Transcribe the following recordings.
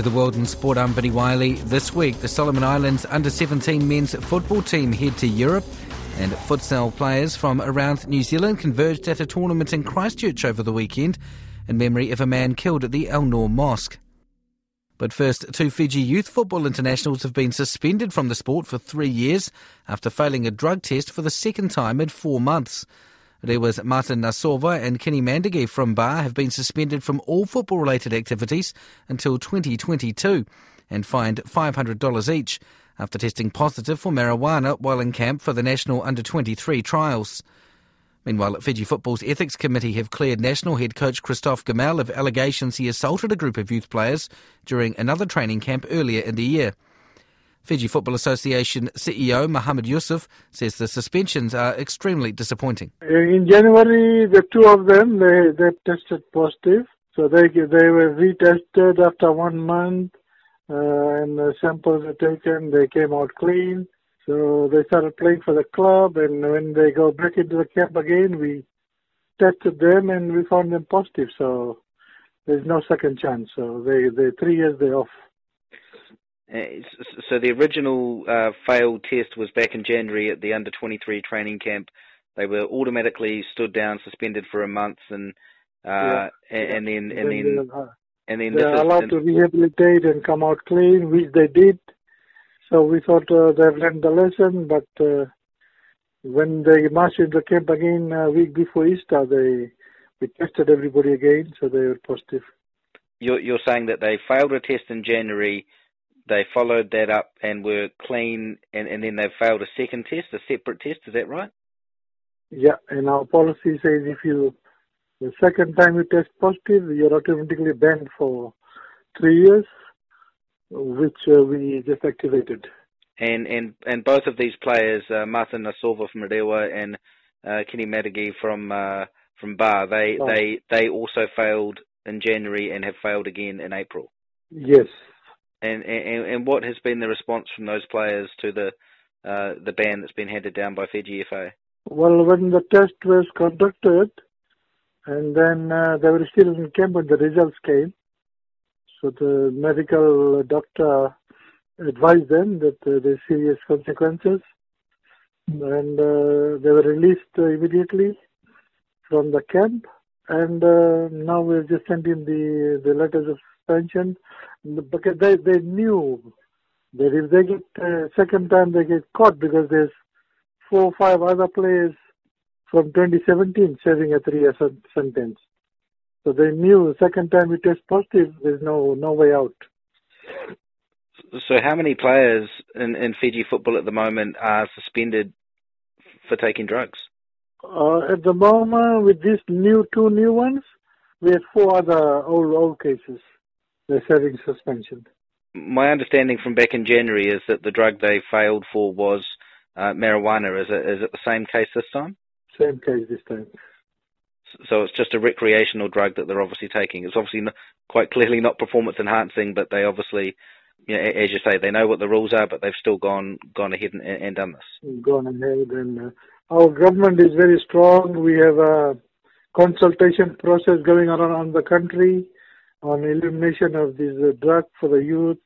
To the World in Sport. I'm Vinnie Wylie. This week, the Solomon Islands under 17 men's football team head to Europe, and futsal players from around New Zealand converged at a tournament in Christchurch over the weekend in memory of a man killed at the Al Noor Mosque. But first, two Fiji youth football internationals have been suspended from the sport for three years after failing a drug test for the second time in four months. There was Martin Nasova and Kenny Mandagi from Ba have been suspended from all football related activities until 2022 and fined $500 each after testing positive for marijuana while in camp for the national under 23 trials. Meanwhile, Fiji Football's Ethics Committee have cleared national head coach Christophe Gamel of allegations he assaulted a group of youth players during another training camp earlier in the year. Fiji Football Association CEO Mohammed Yusuf says the suspensions are extremely disappointing. In January, the two of them they, they tested positive, so they they were retested after one month, uh, and the samples were taken. They came out clean, so they started playing for the club. And when they go back into the camp again, we tested them and we found them positive. So there's no second chance. So they they three years they off. Uh, so the original uh, failed test was back in January at the under 23 training camp. They were automatically stood down, suspended for a month, and uh, yeah. and, then and then and then they're allowed to rehabilitate and come out clean, which they did. So we thought uh, they've learned the lesson, but uh, when they marched into camp again a week before Easter, they we tested everybody again, so they were positive. You're, you're saying that they failed a test in January they followed that up and were clean, and, and then they failed a second test, a separate test. Is that right? Yeah, and our policy says if you the second time you test positive, you're automatically banned for three years, which uh, we just activated. And and and both of these players, uh, Martin Nasova from Redewa and uh, Kenny Madigi from uh, from Ba, they oh. they they also failed in January and have failed again in April. Yes, and, and and what has been the response from those players to the uh, the ban that's been handed down by Fiji FA? Well, when the test was conducted, and then uh, they were still in camp when the results came, so the medical doctor advised them that uh, there's serious consequences, and uh, they were released immediately from the camp. And uh, now we've just sent in the the letters of suspension because they they knew that if they get uh, second time they get caught because there's four or five other players from 2017 serving a three-year sentence. So they knew the second time we test positive, there's no no way out. So how many players in, in Fiji football at the moment are suspended for taking drugs? Uh, at the moment, with these new two new ones, we have four other old old cases they're serving suspension. My understanding from back in January is that the drug they failed for was uh, marijuana. Is it, is it the same case this time? Same case this time. So it's just a recreational drug that they're obviously taking. It's obviously not, quite clearly not performance enhancing, but they obviously, you know, as you say, they know what the rules are, but they've still gone gone ahead and, and done this. Gone ahead, and uh, our government is very strong. We have a consultation process going on around the country on elimination of this uh, drug for the youth.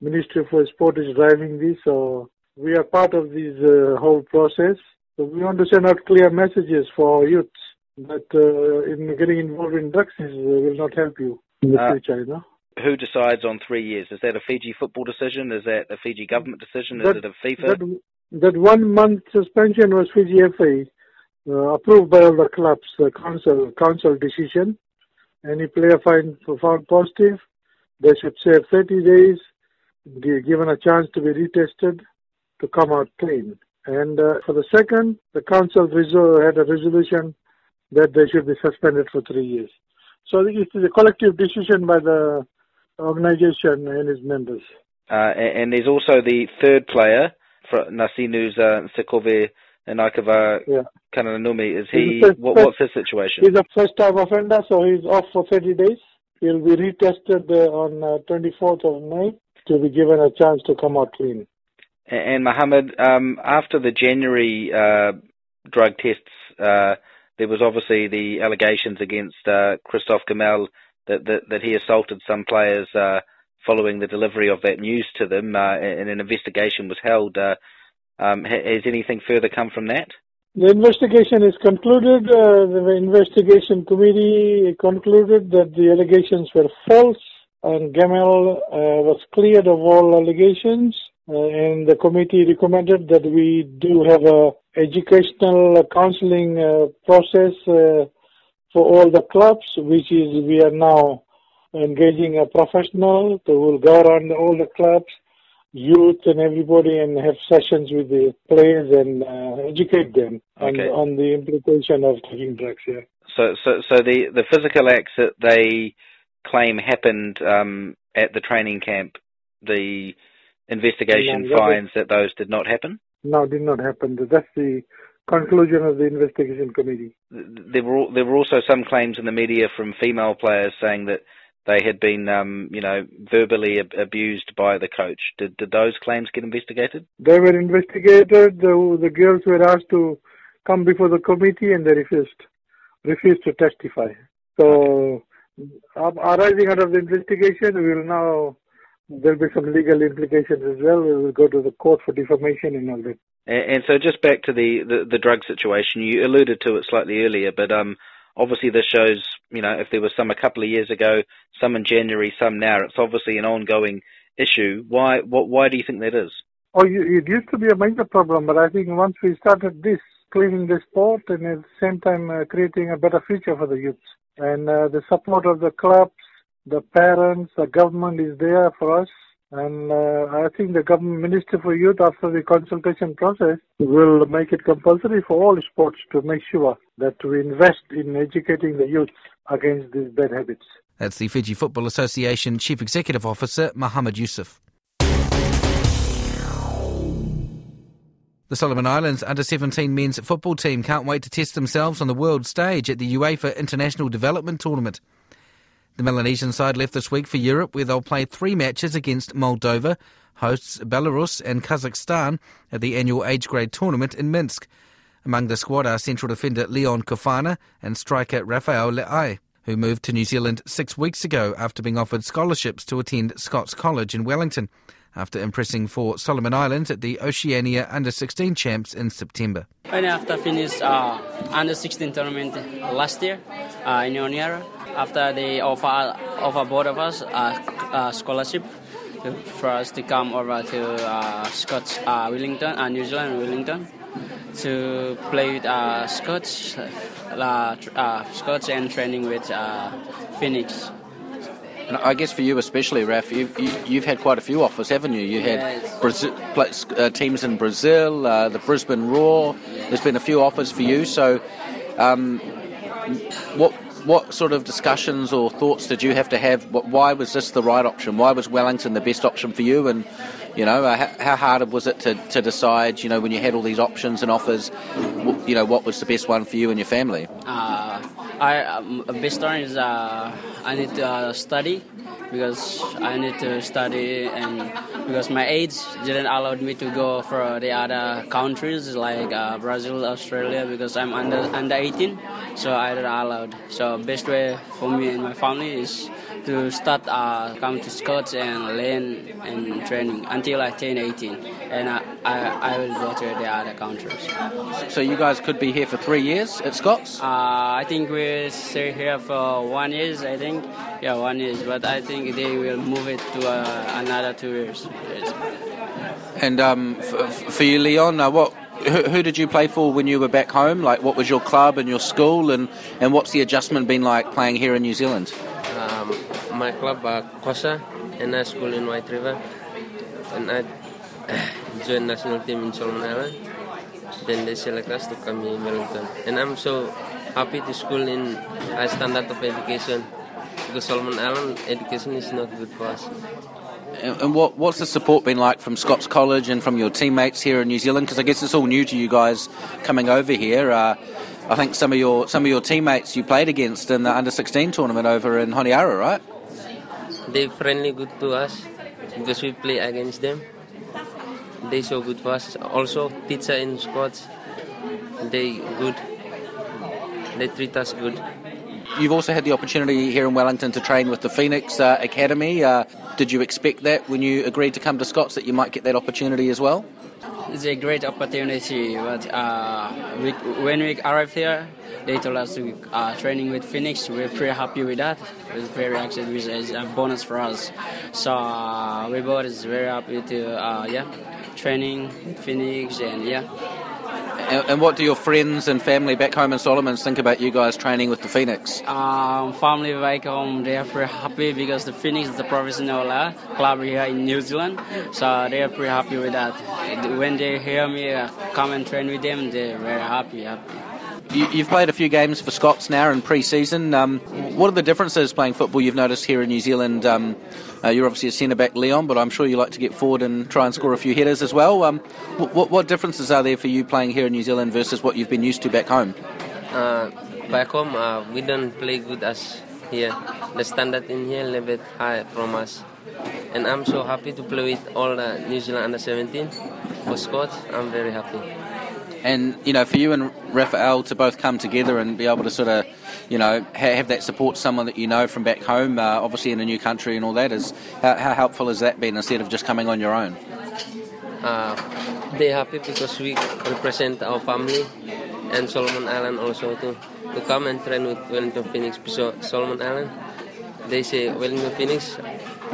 Ministry for Sport is driving this, so we are part of this uh, whole process. So we want to send out clear messages for our youths that uh, in getting involved in drugs is, uh, will not help you in the future. You know. Who decides on three years? Is that a Fiji football decision? Is that a Fiji government decision? Is that, it a FIFA? That, that one month suspension was Fiji FA uh, approved by all the clubs, the council council decision. Any player find, found positive, they should serve 30 days, given a chance to be retested, to come out clean. And uh, for the second, the council had a resolution that they should be suspended for three years. So it is a collective decision by the organization and its members. Uh, and, there's also the third player, Nasinu's uh, Sekove Naikava yeah. Kananumi. Is he? First, what, what's his situation? He's a first-time offender, so he's off for 30 days. He'll be retested uh, on uh, 24th of May to be given a chance to come out clean. And, and Mohammed, um, after the January uh, drug tests, uh, there was obviously the allegations against uh, Christophe Gamel that, that, that he assaulted some players uh, following the delivery of that news to them, uh, and an investigation was held. Um, has anything further come from that? The investigation is concluded. Uh, the investigation committee concluded that the allegations were false, and Gamel uh, was cleared of all allegations. Uh, and the committee recommended that we do have a educational counseling uh, process uh, for all the clubs, which is we are now engaging a professional who will go around all the clubs, youth and everybody and have sessions with the players and uh, educate them okay. on, on, the implication of taking drugs. Yeah. So, so, so the the physical acts that they claim happened um, at the training camp, the investigation no, finds that those did not happen. No, did not happen. That's the conclusion of the investigation committee. There were there were also some claims in the media from female players saying that they had been, um, you know, verbally ab- abused by the coach. Did, did those claims get investigated? They were investigated. The, the girls were asked to come before the committee and they refused, refused to testify. So, arising out of the investigation, we will now, there'll be some legal implications as well. We will go to the court for defamation and all that. And, and so just back to the, the, the drug situation, you alluded to it slightly earlier, but um, obviously this shows, you know, if there was some a couple of years ago, some in January, some now, it's obviously an ongoing issue. Why, what, why do you think that is? Oh, it used to be a major problem, but I think once we started this, cleaning the sport and at the same time uh, creating a better future for the youths. And uh, the support of the clubs, the parents, the government is there for us and uh, I think the government minister for youth, after the consultation process, will make it compulsory for all sports to make sure that we invest in educating the youth against these bad habits. That's the Fiji Football Association Chief Executive Officer, Mohammed Yusuf. The Solomon Islands under 17 men's football team can't wait to test themselves on the world stage at the UEFA International Development Tournament. The Melanesian side left this week for Europe, where they'll play three matches against Moldova, hosts Belarus and Kazakhstan at the annual age grade tournament in Minsk. Among the squad are central defender Leon Kofana and striker Raphael Lea'i, who moved to New Zealand six weeks ago after being offered scholarships to attend Scots College in Wellington, after impressing for Solomon Islands at the Oceania Under 16 Champs in September. And after finish uh, Under 16 tournament last year uh, in Honiara, after they offer offer both of us a, a scholarship to, for us to come over to uh, Scots uh, Wellington, uh, New Zealand Wellington, to play with uh, Scots, uh, uh, Scots and training with uh, Phoenix. And I guess for you especially, Raf, you've, you, have you have had quite a few offers, haven't you? You had yes. Brazil, uh, teams in Brazil, uh, the Brisbane Roar. There's been a few offers for you. So, um, what what sort of discussions or thoughts did you have to have? Why was this the right option? Why was Wellington the best option for you? And you know, uh, how hard was it to, to decide? You know, when you had all these options and offers, you know, what was the best one for you and your family? Uh, I um, best one is uh, I need to uh, study because I need to study and because my age didn't allow me to go for the other countries like uh, Brazil, Australia because I'm under under 18, so I didn't allowed. So best way for me and my family is to start uh, come to Scots and learn and training until I turn 18, and I, I, I, will go to the other countries. So you guys could be here for three years at Scots? Uh, I think we'll stay here for one years. I think, yeah, one years. But I think they will move it to uh, another two years. And um, for, for, you, Leon, uh, what who, did you play for when you were back home? Like, what was your club and your school, and, and what's the adjustment been like playing here in New Zealand? Um, my club uh, Kosa and I school in White River and I join national team in Solomon Island. Then they select us to come here in Wellington. And I'm so happy to school in a standard of education because Solomon Island education is not good for us. And what, what's the support been like from Scots College and from your teammates here in New Zealand? Because I guess it's all new to you guys coming over here. Uh, I think some of your some of your teammates you played against in the under 16 tournament over in Honiara, right? They're friendly, good to us because we play against them. They so good for us. Also, teacher in Scots, they good. They treat us good. You've also had the opportunity here in Wellington to train with the Phoenix uh, Academy. Uh, did you expect that when you agreed to come to Scots that you might get that opportunity as well? It's a great opportunity, but uh, we, when we arrived here, they told us we are training with Phoenix. We're pretty happy with that. It's very actually it's a bonus for us. So uh, we both is very happy to uh, yeah training Phoenix and yeah. And, and, what do your friends and family back home in Solomons think about you guys training with the Phoenix? Um, family back home, they are pretty happy because the Phoenix is a professional club here in New Zealand. So they are pretty happy with that. When they hear me uh, come and train with them, they're very happy, happy. You, have played a few games for Scots now in pre-season. Um, what are the differences playing football you've noticed here in New Zealand? Um, uh, you're obviously a centre back, Leon, but I'm sure you like to get forward and try and score a few headers as well. Um, what, what, differences are there for you playing here in New Zealand versus what you've been used to back home? Uh, back home, uh, we don't play good as here. The standard in here a little bit high from us. And I'm so happy to play with all the New Zealand under 17 for Scots. I'm very happy. And you know, for you and Raphael to both come together and be able to sort of, you know, have that support, someone that you know from back home, uh, obviously in a new country and all that, is how, how, helpful has that been instead of just coming on your own? Uh, they're happy because we represent our family and Solomon Island also to to come and train with Wellington Phoenix. So Solomon Island, they say Wellington Phoenix,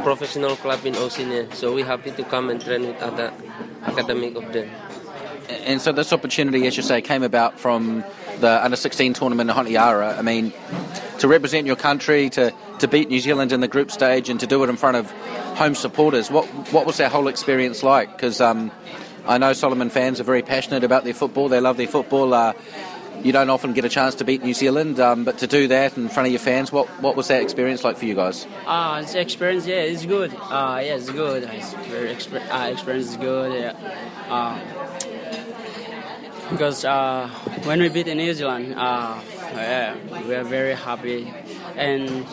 professional club in Oceania. So we're happy to come and train with other academic of them and so this opportunity, as you say, came about from the under 16 tournament in Honiara. I mean, to represent your country, to, to beat New Zealand in the group stage, and to do it in front of home supporters. What what was that whole experience like? Because um, I know Solomon fans are very passionate about their football. They love their football. Uh, you don't often get a chance to beat New Zealand, um, but to do that in front of your fans, what what was that experience like for you guys? Uh, the experience, yeah, it's good. Uh, yeah, it's good. It's very uh, experience is good. Yeah. Uh, because uh, when we beat New Zealand, uh, yeah, we are very happy, and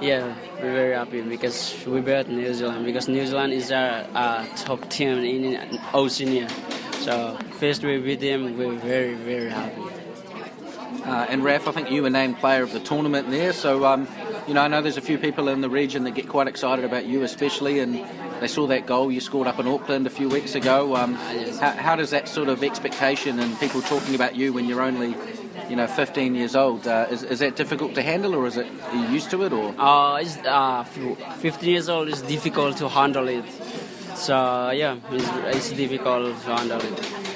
yeah, we're very happy because we beat New Zealand because New Zealand is our, our top team in Oceania. So first we beat them, we're very very happy. Uh, and Raf, I think you were named player of the tournament there. So um, you know, I know there's a few people in the region that get quite excited about you, especially, and they saw that goal you scored up in Auckland a few weeks ago. Um, how, how, does that sort of expectation and people talking about you when you're only, you know, 15 years old, uh, is, is that difficult to handle, or is it are you used to it, or? Uh, it's, uh, 15 years old is difficult to handle it. So yeah, it's, it's difficult to handle it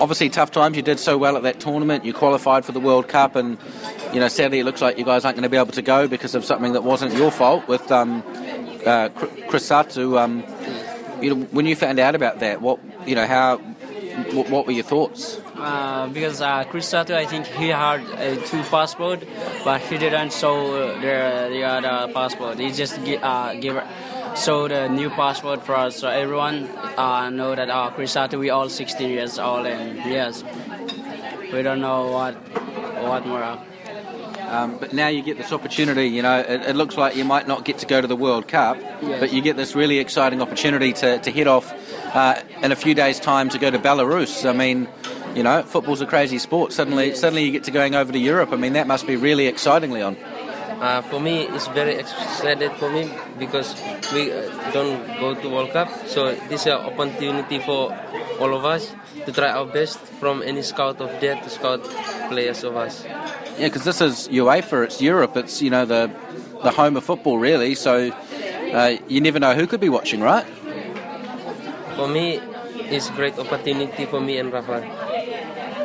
obviously tough times. You did so well at that tournament. You qualified for the World Cup, and you know sadly it looks like you guys aren't going to be able to go because of something that wasn't your fault with um, uh. Um, you know, when you found out about that, what you know, how, what, what were your thoughts? Uh, because uh, Chris Satu, I think he had a two passport, but he didn't show the the other passport. He just uh, give show the new passport for us, so everyone uh, know that uh, Chris Satu, we all 16 years old, and yes, we don't know what what more. Um, but now you get this opportunity. You know, it, it, looks like you might not get to go to the World Cup, yes. but you get this really exciting opportunity to, to head off uh, in a few days' time to go to Belarus. I mean, you know, football's a crazy sport. Suddenly, yes. suddenly you get to going over to Europe. I mean, that must be really exciting, Leon. Uh, for me, it's very excited for me because we uh, don't go to World Cup, so this is an opportunity for all of us to try our best from any scout of there to scout players of us. Yeah, because this is UEFA, it's Europe, it's you know the the home of football really. So uh, you never know who could be watching, right? For me, it's a great opportunity for me and Rafa.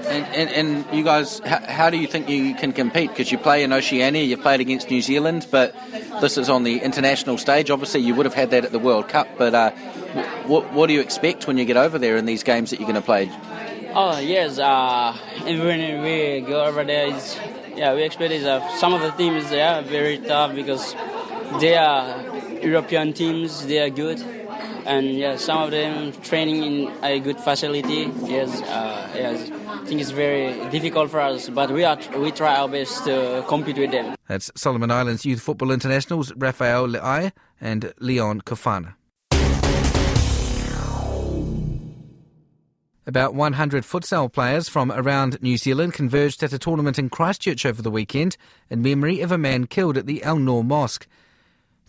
And, and, and you guys, how, how, do you think you can compete? Because you play in Oceania, you've played against New Zealand, but this is on the international stage. Obviously, you would have had that at the World Cup, but uh, what, what do you expect when you get over there in these games that you're going to play? Oh yes, uh, when we go over there, yeah, we expect is uh, some of the teams they are very tough because they are European teams. They are good, and yeah, some of them training in a good facility. Yes, uh, yes. I think it's very difficult for us, but we are we try our best to compete with them. That's Solomon Islands Youth Football Internationals Raphael Lea'i and Leon Kofana. About 100 futsal players from around New Zealand converged at a tournament in Christchurch over the weekend in memory of a man killed at the Al Noor Mosque.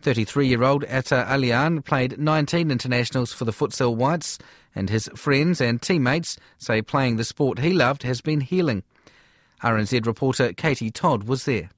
33 year old Atta Elayyan played 19 internationals for the futsal Whites, and his friends and teammates say playing the sport he loved has been healing. RNZ reporter Katie Todd was there.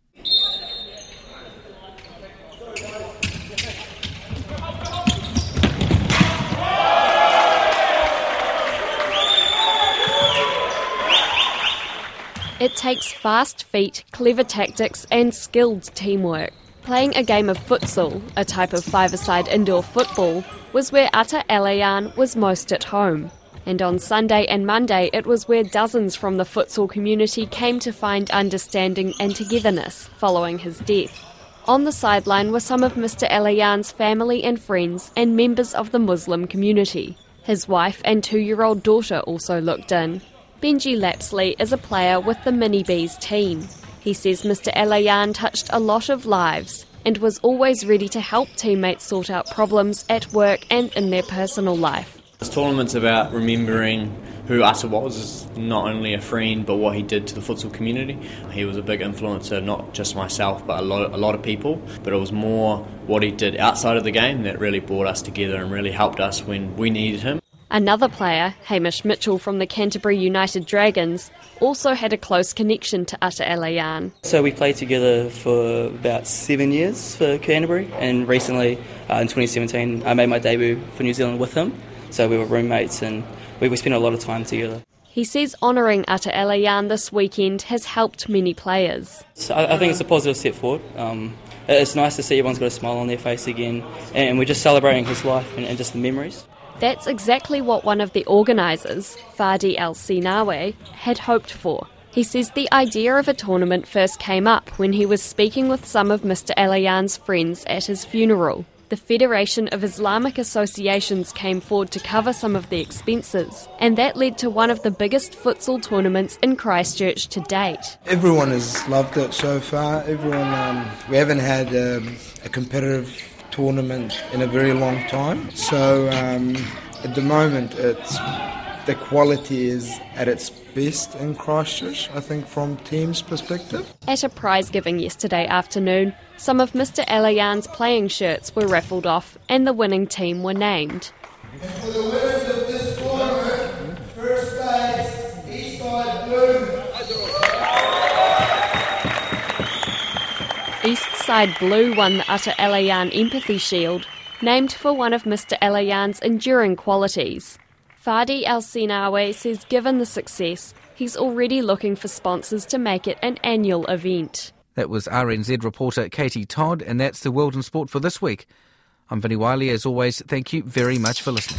It takes fast feet, clever tactics, and skilled teamwork. Playing a game of futsal, a type of five-a-side indoor football, was where Atta Elayyan was most at home. And on Sunday and Monday, it was where dozens from the futsal community came to find understanding and togetherness following his death. On the sideline were some of Mr. Elayyan's family and friends and members of the Muslim community. His wife and two year old daughter also looked in. Benji Lapsley is a player with the Mini Bees team. He says Mr. Elayyan touched a lot of lives and was always ready to help teammates sort out problems at work and in their personal life. This tournament's about remembering who Atta was, not only a friend, but what he did to the futsal community. He was a big influencer, not just myself, but a lot, a lot of people. But it was more what he did outside of the game that really brought us together and really helped us when we needed him. Another player, Hamish Mitchell from the Canterbury United Dragons, also had a close connection to Atta Elayyan. So we played together for about seven years for Canterbury, and recently uh, in 2017 I made my debut for New Zealand with him. So we were roommates and we, we spent a lot of time together. He says honouring Atta Elayyan this weekend has helped many players. So I, I, think it's a positive step forward. Um, it's nice to see everyone's got a smile on their face again, and we're just celebrating his life and, and just the memories. That's exactly what one of the organisers, Fadi El Sinawe, had hoped for. He says the idea of a tournament first came up when he was speaking with some of Mr. Elayyan's friends at his funeral. The Federation of Islamic Associations came forward to cover some of the expenses, and that led to one of the biggest futsal tournaments in Christchurch to date. Everyone has loved it so far. Everyone, um, we haven't had um, a competitive tournament in a very long time. So um, at the moment, it's the quality is at its best in Christchurch, I think, from teams' perspective. At a prize giving yesterday afternoon, some of Mr. Elayyan's playing shirts were raffled off and the winning team were named. Eastside Blue won the Atta Elayyan Empathy Shield, named for one of Mr. Elayyan's enduring qualities. Fadi El Sinawe says given the success, he's already looking for sponsors to make it an annual event. That was RNZ reporter Katie Todd, and that's the World in Sport for this week. I'm Vinnie Wylie. As always, thank you very much for listening.